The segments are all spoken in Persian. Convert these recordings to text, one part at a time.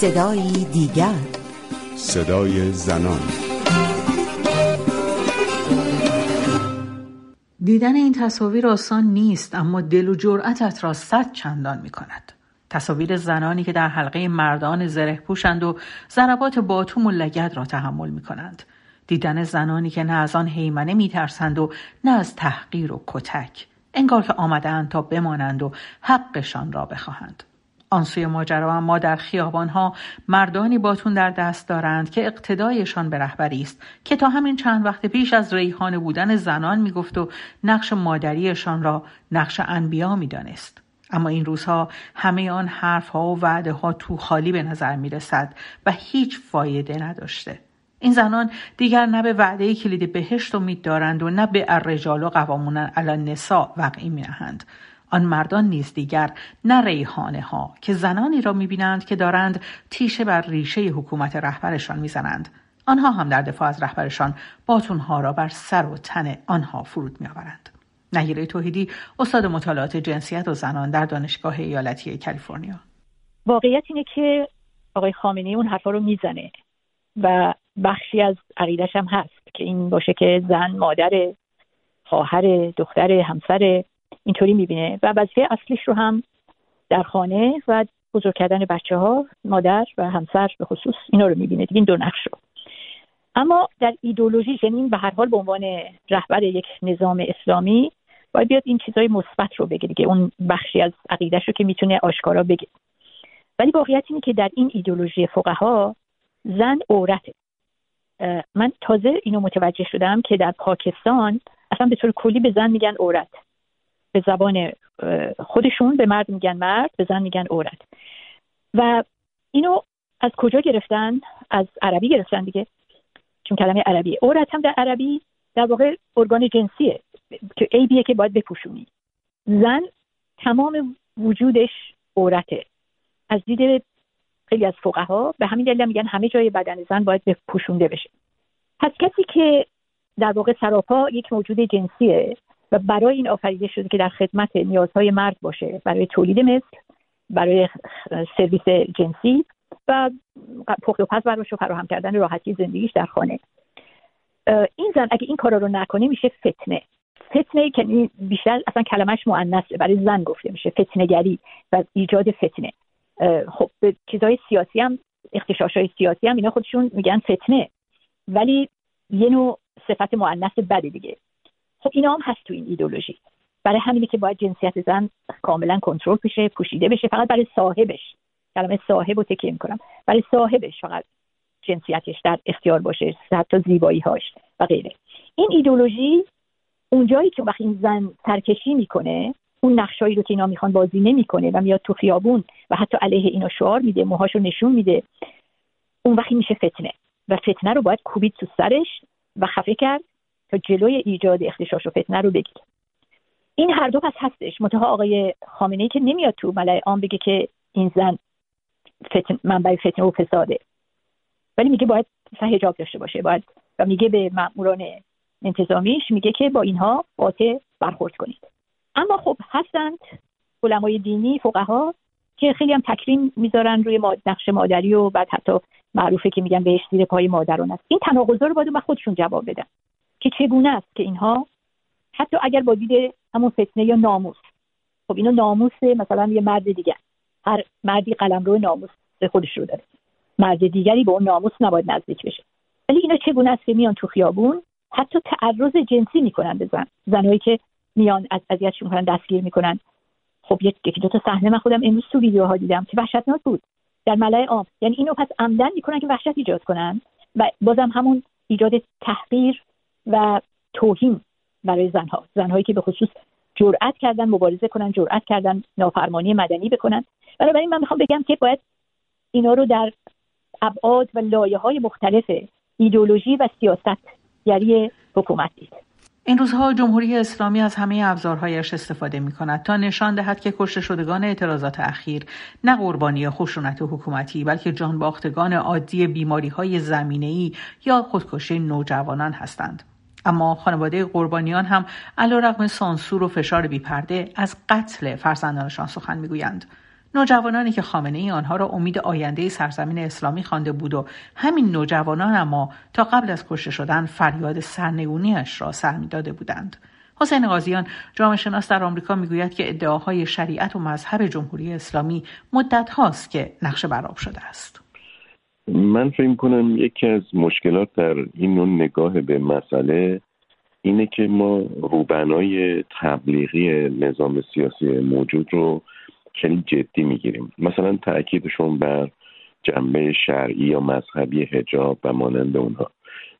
صدایی دیگر صدای زنان دیدن این تصاویر آسان نیست اما دل و جرأتت را صد چندان می کند. تصاویر زنانی که در حلقه مردان زره پوشند و ضربات باتوم و لگد را تحمل می کنند. دیدن زنانی که نه از آن حیمنه می ترسند و نه از تحقیر و کتک. انگار که آمدند تا بمانند و حقشان را بخواهند. آن سوی ماجرا اما در خیابانها مردانی باتون در دست دارند که اقتدایشان به رهبری است که تا همین چند وقت پیش از ریحانه بودن زنان می‌گفت و نقش مادریشان را نقش انبیا می‌دانست اما این روزها همه آن حرفها و وعده ها تو خالی به نظر می رسد و هیچ فایده نداشته. این زنان دیگر نه به وعده کلید بهشت امید دارند و نه به الرجال و قوامون علی نسا وقعی می نهند. آن مردان نیز دیگر نه ریحانه ها که زنانی را می بینند که دارند تیشه بر ریشه حکومت رهبرشان می‌زنند. آنها هم در دفاع از رهبرشان باتونها را بر سر و تن آنها فرود می آورند. نگیره توحیدی استاد مطالعات جنسیت و زنان در دانشگاه ایالتی کالیفرنیا واقعیت اینه که آقای خامنه اون حرفا رو می‌زنه و بخشی از عقیدش هم هست که این باشه که زن مادر خواهر دختر همسر اینطوری می‌بینه. و وظیفه اصلیش رو هم در خانه و بزرگ کردن بچه ها مادر و همسر به خصوص اینا رو می‌بینه. دیگه این دو نقش رو. اما در ایدولوژی یعنی به هر حال به عنوان رهبر یک نظام اسلامی باید بیاد این چیزای مثبت رو بگه دیگه. اون بخشی از عقیدهش رو که می‌تونه آشکارا بگه. ولی واقعیت اینه که در این ایدولوژی فقها زن عورته. من تازه اینو متوجه شدم که در پاکستان اصلا به طور کلی به زن میگن عورت. به زبان خودشون به مرد میگن مرد به زن میگن عورت و اینو از کجا گرفتن؟ از عربی گرفتن دیگه. چون کلمه عربی. عورت هم در عربی در واقع ارگان جنسیه که عیبیه که باید بپوشونی. زن تمام وجودش عورته از دید خیلی از فقها به همین دلیل میگن همه جای بدن زن باید بپوشونده بشه. پس کسی که در واقع سراپا یک موجود جنسیه و برای این آفریده شده که در خدمت نیازهای مرد باشه برای تولید مثل برای سرویس جنسی و پخت و پز براش فراهم کردن راحتی زندگیش در خانه. این زن اگه این کارا رو نکنه میشه فتنه. فتنه که بیشتر اصلا کلمش مؤنثه برای زن گفته میشه فتنهگری و ایجاد فتنه. خب به چیزای سیاسی هم های سیاسی هم اینا خودشون میگن فتنه. ولی یه نوع صفت مؤنث بده دیگه. خب اینا هم هست تو این ایدولوژی برای همینه که باید جنسیت زن کاملا کنترل بشه پوشیده بشه. فقط برای صاحبش. کلمه صاحب رو تکیه می‌کنم. برای صاحبش فقط جنسیتش در اختیار باشه حتی زیبایی هاش و غیره. این ایدولوژی اونجایی که وقتی این زن سرکشی می‌کنه اون نقشایی رو که اینا می‌خوان بازی نمی‌کنه و میاد تو خیابون و حتی علیه اینا شعار میده موهاشو نشون میده اون وقتی میشه فتنه. و فتنه رو باید کوبید تو سرش و خفه کرد تا جلوی ایجاد اختشاش و فتنه رو بگیره. این هر دو پس هستش. منتها آقای خامنه ای که نمیاد تو ملای عام بگه که این زن فتن منبع فتنه و فساده. ولی میگه باید حجاب داشته باشه. باید و میگه به ماموران انتظامیش میگه که با اینها قاطع برخورد کنید. اما خب هستند علمای دینی فقها که خیلی هم تکریم می‌ذارن روی نقش مادری و بعد حتی معروفه که میگن بهش زیر پای مادران است. این تناقضا رو باید خودشون جواب بدن. که چگونه است که اینها حتی اگر با دید همون فتنه یا ناموس. خب اینو ناموس مثلا یه مرد دیگه هر مردی قلم رو ناموس خودش رو داره. مرد دیگری به اون ناموس نباید نزدیک بشه. ولی اینا چگونه است که میان تو خیابون؟ حتی تعرض جنسی می‌کنن به زن. زنهایی که میان از اذیتشون می‌کنن دستگیر می‌کنن. خب یکی دو تا صحنه من خودم امروز تو ویدیوها دیدم که وحشتناک بود. در ملای عام. یعنی اینو پس عمدن می‌کنن که وحشت ایجاد کنن و بازم همون ایجاد تحقیر و توهین برای زنها. زنهایی که به خصوص جرأت کردن مبارزه کنن جرأت کردن نافرمانی مدنی بکنن. بنابراین من می‌خوام بگم که باید اینا رو در ابعاد و لایه های مختلف ایدولوژی و سیاست گری حکومت دید. این روزها جمهوری اسلامی از همه ابزارهایش استفاده می کند تا نشان دهد که کشته شدگان اعتراضات اخیر نه قربانی خشونت حکومتی بلکه جانباختگان عادی بیماری های زمینه ای یا خودکشی نوجوانان هستند. اما خانواده قربانیان هم علیرغم سانسور و فشار بیپرده از قتل فرزندانشان سخن می‌گویند. نوجوانانی که خامنه ای آنها را امید آینده سرزمین اسلامی خوانده بود و همین نوجوانان اما تا قبل از کشته شدن فریاد سرنگونیش را سر می‌داده بودند. حسین قاضیان جامعه شناس در آمریکا می‌گوید که ادعاهای شریعت و مذهب جمهوری اسلامی مدت هاست که نقشه براب شده است. من فکر کنم یکی از مشکلات در این نوع نگاه به مسئله اینه که ما روبنای تبلیغی نظام سیاسی موجود رو خیلی جدی می‌گیریم. مثلا تاکیدشون بر جنبه شرعی یا مذهبی هجاب و مانند اونها.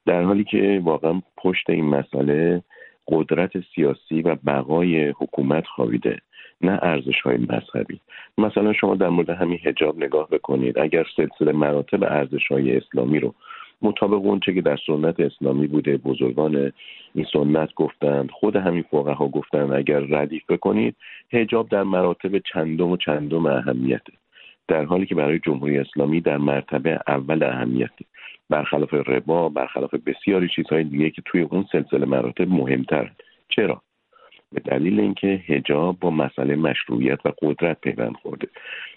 در حالی که واقعا پشت این مسئله قدرت سیاسی و بقای حکومت خوابیده. نه ارزش های مذهبی. مثلا شما در مورد همین هجاب نگاه بکنید. اگر سلسله مراتب ارزش های اسلامی رو مطابق اونچه که در سنت اسلامی بوده بزرگان این سنت گفتند خود همین فقها ها گفتند اگر ردیف بکنید هجاب در مراتب چندم و چندم اهمیته. در حالی که برای جمهوری اسلامی در مرتبه اول اهمیته. برخلاف ربا برخلاف بسیاری چیزهای دیگه که توی اون سلسله مراتب مهمتر چرا؟ به دلیل اینکه هجاب با مسئله مشروعیت و قدرت پیوند خورده.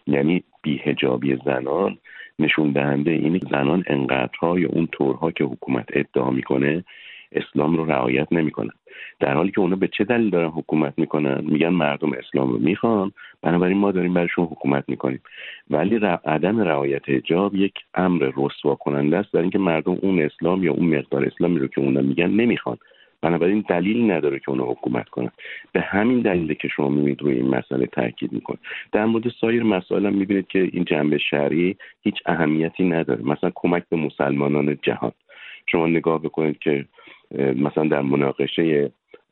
یعنی بیهجابی زنان نشون دهنده اینه زنان انقدرها یا اون طورها که حکومت ادعا می‌کنه اسلام رو رعایت نمی‌کنن. در حالی که اونا به چه دلیل دارن حکومت می‌کنن؟ میگن مردم اسلام رو می‌خوان بنابراین ما داریم برشون حکومت می‌کنیم. ولی عدم رعایت حجاب یک امر رسوا کننده است در اینکه مردم اون اسلام یا اون مقدار اسلامی رو که اونا میگن نمی‌خوان. بنابراین دلیل نداره که اونا حکومت کنن. به همین دلیل که شما می‌بینید روی این مسئله تاکید می‌کنه. در مورد سایر مسائل هم می‌بینید که این جنبه شرعی هیچ اهمیتی نداره. مثلا کمک به مسلمانان جهان. شما نگاه بکنید که مثلا در مناقشه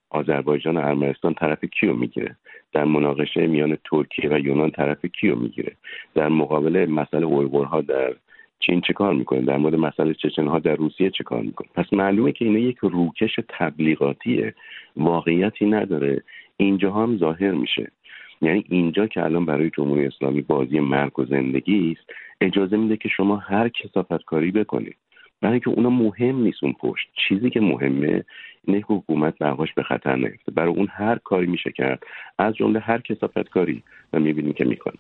آذربایجان و ارمنستان طرف کیو می‌گیره؟ در مناقشه میان ترکیه و یونان طرف کیو می‌گیره؟ در مقابل مسئله اویغورها در چین چه کار می‌کنه؟ در مورد مسئله چچنها در روسیه چه کار می‌کنه؟ پس معلومه که اینا یک روکش تبلیغاتیه. واقعیتی نداره. اینجا هم ظاهر میشه. یعنی اینجا که الان برای جمهوری اسلامی بازی مرگ و زندگی است اجازه میده که شما هر کسافت کاری بکنید. برای اینکه اونا مهم نیست اون پشت. چیزی که مهمه اینه که حکومت بقاش به خطر نیفته. برای اون هر کاری میشه کرد از جمله هر کسافت کاری و می‌بینیم که می‌کنه.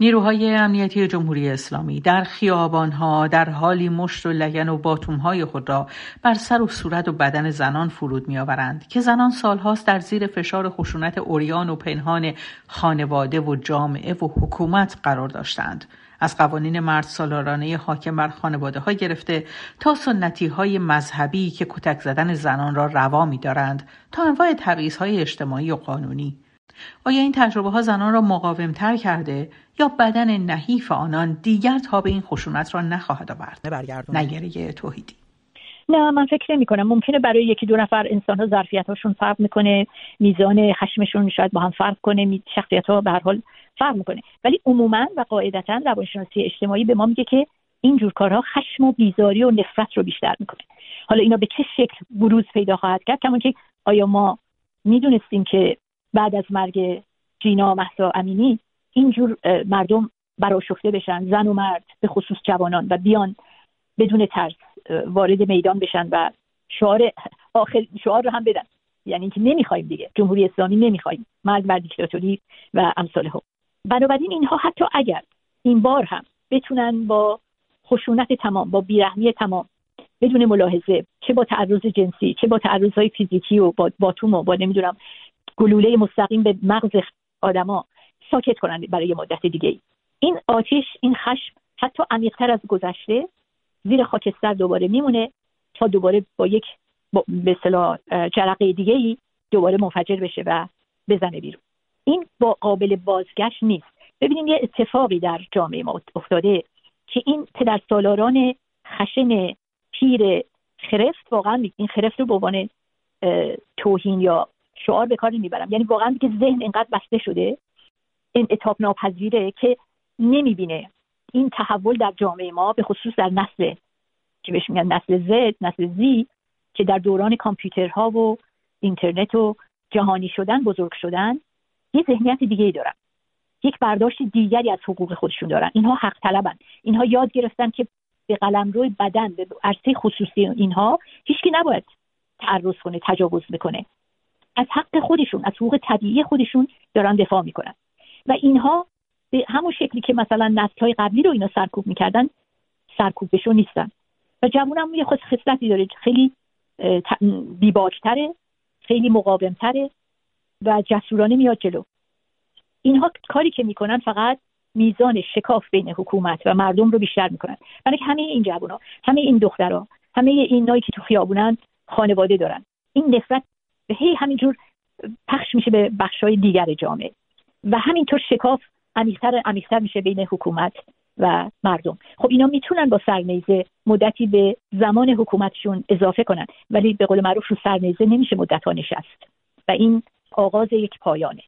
نیروهای امنیتی جمهوری اسلامی در خیابانها در حالی مشت و لگن و باتومهای خود را بر سر و صورت و بدن زنان فرود میآورند که زنان سالهاست در زیر فشار خشونت اوریان و پنهان خانواده و جامعه و حکومت قرار داشتند. از قوانین مرد سالارانه حاکم بر خانواده ها گرفته تا سنتی های مذهبی که کتک زدن زنان را روا می دارند تا انواع تبعیض های اجتماعی و قانونی. آیا این تجربه ها زنان را مقاوم تر کرده یا بدن نحیف آنان دیگر تا به این خشونت را نخواهد آورد؟ نگره توحیدی. نه من فکر نمی کنم ممکنه برای یکی دو نفر انسان ها ظرفیت هاشون فرق می‌کنه میزان خشمشون شاید با هم فرق کنه شخصیت ها به هر حال فرق می‌کنه. ولی عموما و قاعدتا روانشناسی اجتماعی به ما میگه که این جور کارها خشم و بیزاری و نفرت رو بیشتر می‌کنه. حالا اینا به چه شکل بروز پیدا خواهد کرد؟ کمان که آیا ما می‌دونستیم که بعد از مرگ جینا محسا امینی اینجور مردم براشفته بشن زن و مرد به خصوص جوانان و بیان بدون ترس وارد میدان بشن و شعار آخر شعار رو هم بدن. یعنی اینکه نمی‌خوایم دیگه. جمهوری اسلامی نمی‌خوایم. مرگ بر دیکتاتوری و امثال هم بنابراین اینها حتی اگر این بار هم بتونن با خشونت تمام با بیرحمی تمام بدون ملاحظه چه با تعرض جنسی چه با تعرض فیزیکی و با باتوم و با نمی‌دونم گلوله مستقیم به مغز آدما ساکت کنند برای مدت دیگه. این آتش این خشم حتی عمیقتر از گذشته زیر خاکستر دوباره میمونه تا دوباره با یک به اصطلاح جرقه دیگه ای دوباره منفجر بشه و بزنه بیرون. این با قابل بازگشت نیست. ببینیم یه اتفاقی در جامعه ما افتاده که این پدرسالاران خشن پیر خرفت واقعا این خرفت رو به عنوان توهین یا شعار به کار می‌برم. یعنی واقعا که ذهن اینقدر بسته شده این اتاب ناپذیره که نمی‌بینه این تحول در جامعه ما به خصوص در نسل که بهش میگن نسل زد نسل زی که در دوران کامپیوترها و اینترنت و جهانی شدن بزرگ شدن یه ذهنیت دیگه ای دارن. یک برداشت دیگری از حقوق خودشون دارن. اینها حق طلبن. اینها یاد گرفتن که به قلم روی بدن به عرصه خصوصی اینها هیچکی نباید تعرض کنه تجاوز بکنه. از حق خودشون از حقوق طبیعی خودشون دارن دفاع می‌کنن. و اینها به همون شکلی که مثلا نسل های قبلی رو اینا سرکوب می‌کردن سرکوب بشو نیستن. و جوون هم یه خود خصلتی داره خیلی بیباکتره خیلی مقاومتره و جسورانه میاد جلو. اینها کاری که می‌کنن فقط میزان شکاف بین حکومت و مردم رو بیشتر می‌کنن. برای همه این جوونا همه این دخترها همه اینایی که تو خیابونن خانواده دارن. این نفرت هی همینجور پخش میشه به بخشهای دیگر جامعه. و همینطور شکاف عمیقتر عمیقتر میشه بین حکومت و مردم. خب اینا می‌تونن با سرنیزه مدتی به زمان حکومتشون اضافه کنن ولی به قول معروف رو سرنیزه نمیشه مدت ها نشست. و این آغاز یک پایانه.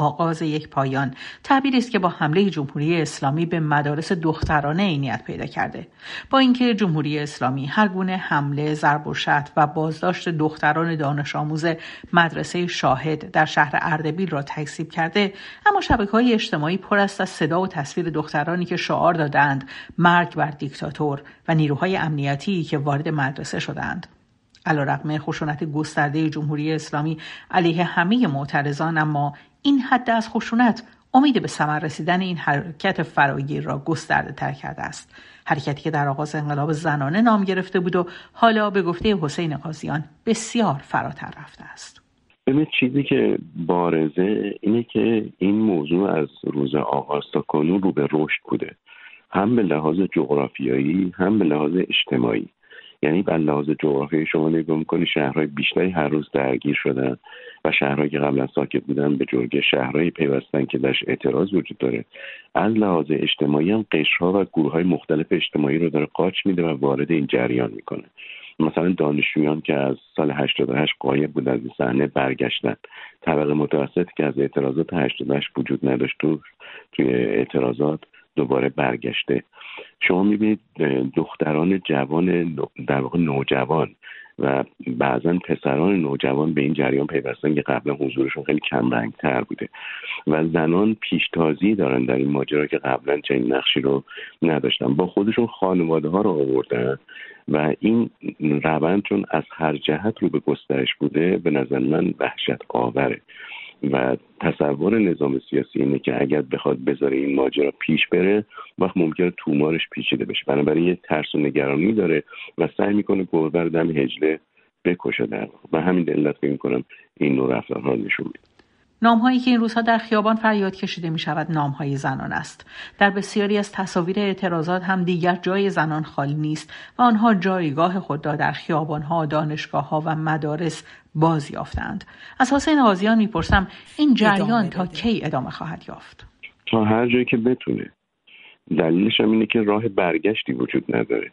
آغاز یک پایان. تعبیری است که با حمله جمهوری اسلامی به مدارس دخترانه عینیت پیدا کرده. با اینکه جمهوری اسلامی هر گونه حمله ضرب و و بازداشت دختران دانش آموز مدرسه شاهد در شهر اردبیل را تکذیب کرده اما شبکه های اجتماعی پر است از صدا و تصویر دخترانی که شعار دادند مرگ بر دیکتاتور و نیروهای امنیتی که وارد مدرسه شدند. علیرغم خشونت گسترده جمهوری اسلامی علیه همه معترضان اما این حد از خشونت امید به ثمر رسیدن این حرکت فراگیر را گسترده تر کرده است. حرکتی که در آغاز انقلاب زنانه نام گرفته بود و حالا به گفته حسین قاضیان بسیار فراتر رفته است. ببینید چیزی که بارزه اینه که این موضوع از روز آغاز تا کنون رو به رشد بوده. هم به لحاظ جغرافیایی هم به لحاظ اجتماعی. یعنی بر لحاظ جغرافیایی شما نگاه می‌کنی شهرهای بیشتری هر روز درگیر شدن. و شهرهایی که قبلا ساکت بودن به جرگه شهرهایی پیوستن که درش اعتراض وجود داره. از لحاظ اجتماعی هم قشرها و گروه های مختلف اجتماعی رو داره قاچ میده و وارد این جریان می‌کنه. مثلا دانشجویان که از سال 88 قایب بود از صحنه برگشتن. طبقه متوسط که از اعتراضات 88 وجود نداشت تو توی اعتراضات دوباره برگشته. شما می‌بینید دختران جوان در واقع نوجوان و بعضا پسران نوجوان به این جریان پیوستن که قبلا حضورشون خیلی کم رنگ تر بوده. و زنان پیشتازی دارن در این ماجرا که قبلا چنین نقشی رو نداشتن. با خودشون خانواده ها رو آوردن و این روند چون از هر جهت رو به گسترش بوده به نظر من وحشت آوره و تصور نظام سیاسی اینه که اگر بخواد بذاره این ماجرا پیش بره وقت ممکنه تومارش پیچیده بشه. بنابراین یه ترس و نگرانی داره و سعی می‌کنه گربه دم هجله بکشه در و همین دلت فکر می‌کنم این نوع رفتارها نشون میده. نامهایی که این روزها در خیابان فریاد کشیده می شود نامهای زنان است. در بسیاری از تصاویر اعتراضات هم دیگر جای زنان خالی نیست و آنها جایگاه خود را در خیابانها، دانشگاه و مدارس باز یافتند. از حسین غازیان می‌پرسم این جریان تا کی ادامه خواهد یافت؟ تا هر جایی که بتونه. دلیلش هم اینه که راه برگشتی وجود نداره.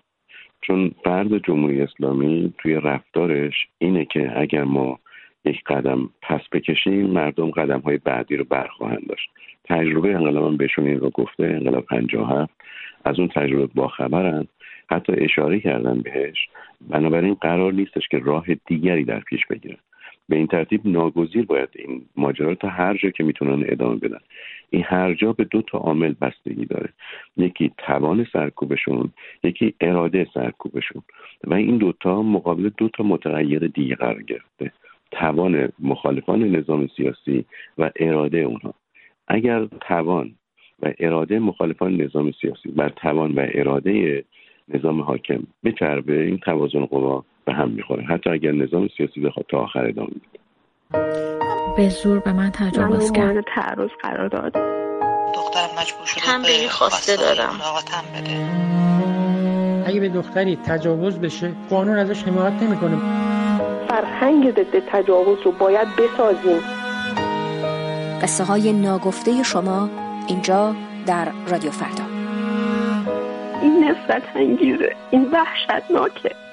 چون فرد جمهوری اسلامی توی رفتارش اینه که اگر ما یک قدم پس بکشیم مردم قدم های بعدی رو برخواهند داشت. تجربه انقلاب هم بهشون این رو گفته انقلاب 57 از اون تجربه باخبرن حتی اشاره کردن بهش. بنابراین قرار نیستش که راه دیگری در پیش بگیرن. به این ترتیب ناگزیر باید این ماجرا تا هر جا که می‌تونن ادامه بدن. این هر جا به دو تا عامل بستگی داره. یکی توان سرکوبشون یکی اراده سرکوبشون. و این دوتا مقابل دو تا متغیر دیگه قرار گرفته. توان مخالفان نظام سیاسی و اراده اونها. اگر توان و اراده مخالفان نظام سیاسی بر توان و اراده نظام حاکم بچربه این توازن قوا به هم می‌خوره. حتی اگر نظام سیاسی بخواد تا آخر ادامه بده. به زور به من تجاوز کرد. تعرض قرار داد. دخترم مجبور شده به خواسته دارم بده. اگه به دختری تجاوز بشه قانون ازش حمایت نمی‌کنه. فرهنگ ضد تجاوز رو باید بسازیم. قصه های ناگفته شما اینجا در رادیو فردا. این نفرت انگیزه این وحشتناکه.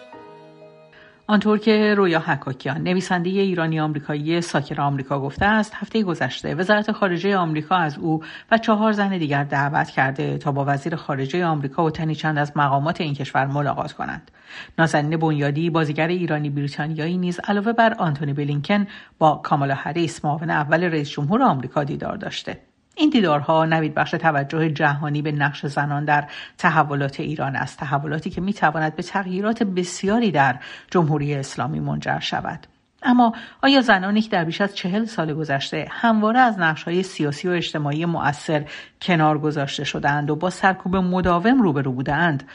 آنطور که رویا حکاکیان نویسنده ایرانی آمریکایی ساکر آمریکا گفته است هفته گذشته وزارت خارجه آمریکا از او و چهار زن دیگر دعوت کرده تا با وزیر خارجه آمریکا و تنی چند از مقامات این کشور ملاقات کنند. نازنین بنیادی بازیگر ایرانی بریتانیایی نیز علاوه بر آنتونی بلینکن با کامالا هریس معاون اول رئیس جمهور آمریکا دیدار داشته. این دیدارها نوید بخش توجه جهانی به نقش زنان در تحولات ایران است تحولاتی که می‌تواند به تغییرات بسیاری در جمهوری اسلامی منجر شود. اما آیا زنانی که در بیش از چهل سال گذشته همواره از های سیاسی و اجتماعی مؤثر کنار گذاشته شدهاند و با سرکوب مداوم روبرو بودند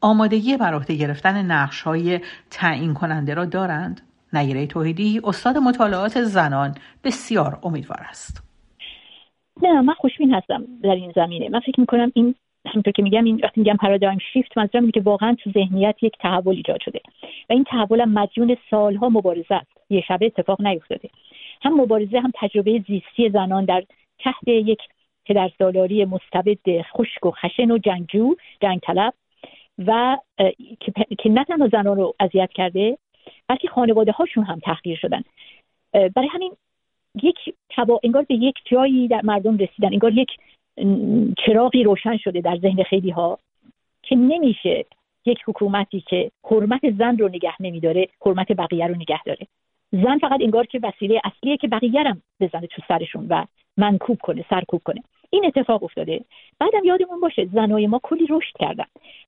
آمادگی بر عهده گرفتن های تعیین کننده را دارند؟ نگیره توحیدی استاد مطالعات زنان بسیار امیدوار است. نه من خوشبین هستم در این زمینه. من فکر می‌کنم این همونطور که میگم این وقتی میگم پارادایم شیفت منظورم اینه که واقعا تو ذهنیت یک تحول ایجاد شده. و این تحول هم مدیون سالها مبارزه است. یه شبه اتفاق نیفتاده. هم مبارزه هم تجربه زیستی زنان در تحت یک پدرسالاری مستبد خشک و خشن و جنگجو جنگ طلب و که نه تنها زنان رو اذیت کرده بلکه خانواده هاشون هم تحقیر شدن. برای همین یک تبا انگار به یک جایی در مردم رسیدن انگار یک چراغی روشن شده در ذهن خیلی ها که نمیشه یک حکومتی که حرمت زن رو نگه نمیداره حرمت بقیه رو نگه داره. زن فقط انگار که وسیله اصلیه که بقیه هم بزنه تو سرشون و منکوب کنه سرکوب کنه. این اتفاق افتاده. بعدم یادمون باشه زنای ما کلی رشد کردن.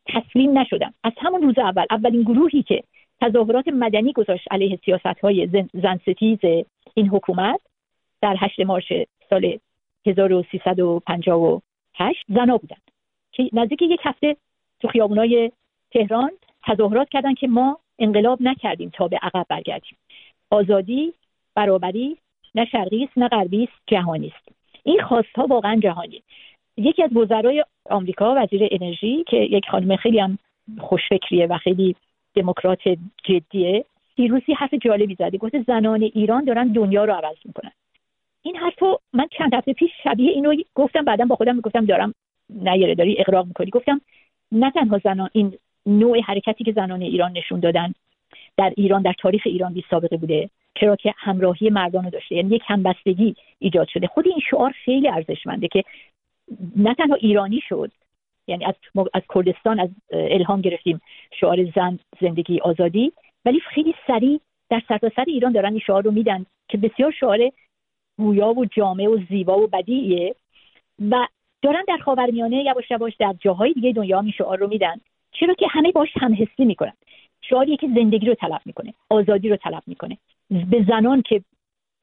تسلیم نشدن. از همون روز اول اولین گروهی که تظاهرات مدنی گذاشت علیه سیاست های زن ستیز این حکومت در 8 مارچ سال 1358 زنا بودن که نزدیک یک هفته تو خیابونای تهران تظاهرات کردن که ما انقلاب نکردیم تا به عقب برگردیم. آزادی برابری نه شرقی است نه غربی است جهانی است این خواست ها واقعا جهانی. یکی از وزرای آمریکا وزیر انرژی که یک خانم خیلی هم خوشفکریه و خیلی دموکرات جدیه دیروزی حرف جالبی زده گفته زنان ایران دارن دنیا رو عوض می‌کنن. این حرفو من چند هفته پیش شبیه اینو گفتم بعدا با خودم می‌گفتم دارم نیاره داری اقراق می‌کنی. گفتم نه تنها زنان این نوع حرکتی که زنان ایران نشون دادن در ایران در تاریخ ایران بی سابقه بوده چرا که همراهی مردان رو داشته. یعنی یک همبستگی ایجاد شده. خود این شعار خیلی ارزشمنده که نه تنها ایرانی شد یعنی از, از کردستان از الهام گرفتیم شعار زن زندگی آزادی ولی خیلی سریع در سرتاسر ایران دارن این شعار رو میدن که بسیار شعار گویا و جامع و زیبا و بدیعیه و دارن در خاورمیانه یواش یواش در جاهای دیگه دنیا این شعار رو میدن. چرا که همه باش هم حسی می‌کنن. شعاریه که زندگی رو طلب می‌کنه آزادی رو طلب می‌کنه. به زنان که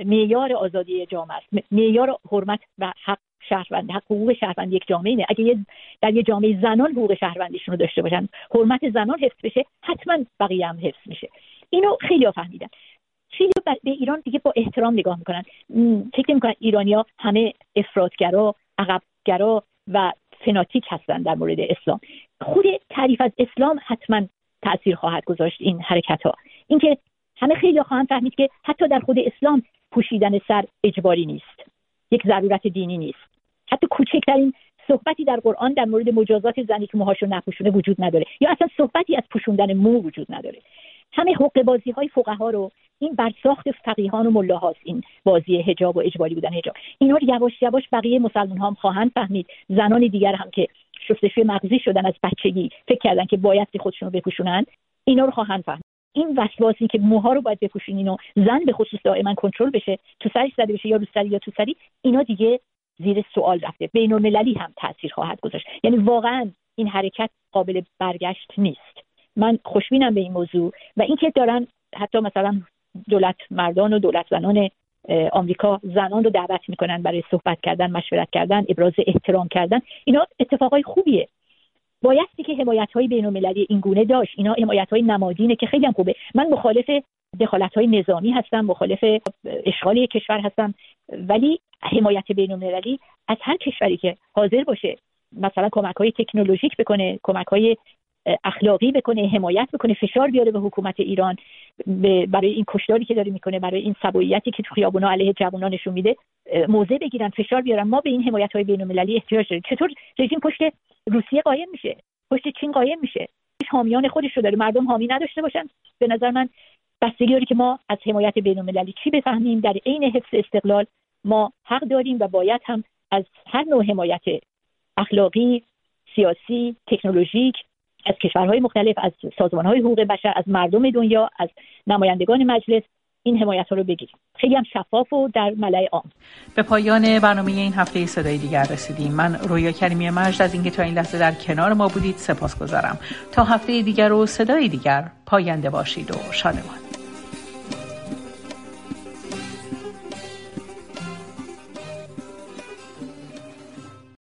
معیار آزادی جامعه است معیار حرمت و حق شهروند حق حقوق شهروند یک جامعه اینه. اگه در یه جامعه زنان حقوق شهروندیشون رو داشته باشن حرمت زنان حفظ بشه حتما بقیه هم حفظ میشه. اینو خیلی فهمیدن. خیلی به ایران دیگه با احترام نگاه می‌کنن. فکر می‌کنن ایرانیا همه افرادگرا عقبگرا و فناتیک هستن در مورد اسلام. خود تعریف از اسلام حتما تاثیر خواهد گذاشت این حرکت ها اینکه همه خیلی خواهند فهمید که حتی در خود اسلام پوشیدن سر اجباری نیست. یک ضرورت دینی نیست. حتی کوچکترین صحبتی در قرآن در مورد مجازات زنی که موهاشو نپوشونه وجود نداره. یا اصلا صحبتی از پوشوندن مو وجود نداره. همه حقوق بازی های فقها رو این برساخت فقیهان و ملاهاست این بازی حجاب و اجباری بودن حجاب. اینا یواش یواش بقیه مسلمان هم خواهند فهمید. زنان دیگر هم که شستشوی مغزی شدن از بچگی فکر کردن که باید خودشون رو بپوشونن اینا رو خواهند فهمید. این وسواسی که موها رو باید بپوشونین و زن به خصوص دائما کنترل بشه تو سرش زده بشه یا رو سری یا تو سری اینا دیگه زیر سوال رفته. بین المللی هم تاثیر خواهد گذاشت. یعنی واقعا این حرکت قابل برگشت نیست. من خوشبینم به این موضوع و اینکه دارن حتی مثلا دولت مردان و دولت زنان آمریکا زنان رو دعوت می‌کنن برای صحبت کردن مشورت کردن ابراز احترام کردن. اینا اتفاقای خوبیه. بایستی که حمایت های بین المللی این گونه داشت. اینا حمایت های نمادینه که خیلی هم خوبه. من مخالف دخالت های نظامی هستم مخالف اشغال کشور هستم. ولی حمایت بین المللی از هر کشوری که حاضر باشه مثلا کمک های تکنولوژیک بکنه کمک های اخلاقی بکنه حمایت بکنه فشار بیاره به حکومت ایران برای این کشداری که داره می‌کنه برای این سبویتی که تو خیابونا علیه جوانان نشون میده موضع بگیرن فشار بیارن. ما به این حمایت های بین المللی احتیاج داریم. چطور رژیم پشت روسیه قایم میشه؟ پشت چین قایم میشه؟ حامیان خودش رو داره. مردم حامی نداشته باشن. به نظر من بستگی داره که ما از حمایت بین المللی چی بفهمیم؟ در عین حفظ استقلال ما حق داریم و باید هم از هر نوع حمایت اخلاقی سیاسی تکنولوژیک از کشورهای مختلف از سازمانهای حقوق بشر از مردم دنیا از نمایندگان مجلس این حمایت ها رو بگیریم. خیلی هم شفاف و در ملای عام. به پایان برنامه این هفته صدای دیگر رسیدیم. من رویا کریمی مجد از اینکه تا این لحظه در کنار ما بودید سپاس گذارم تا هفته دیگر و صدای دیگر پاینده باشید و شادمان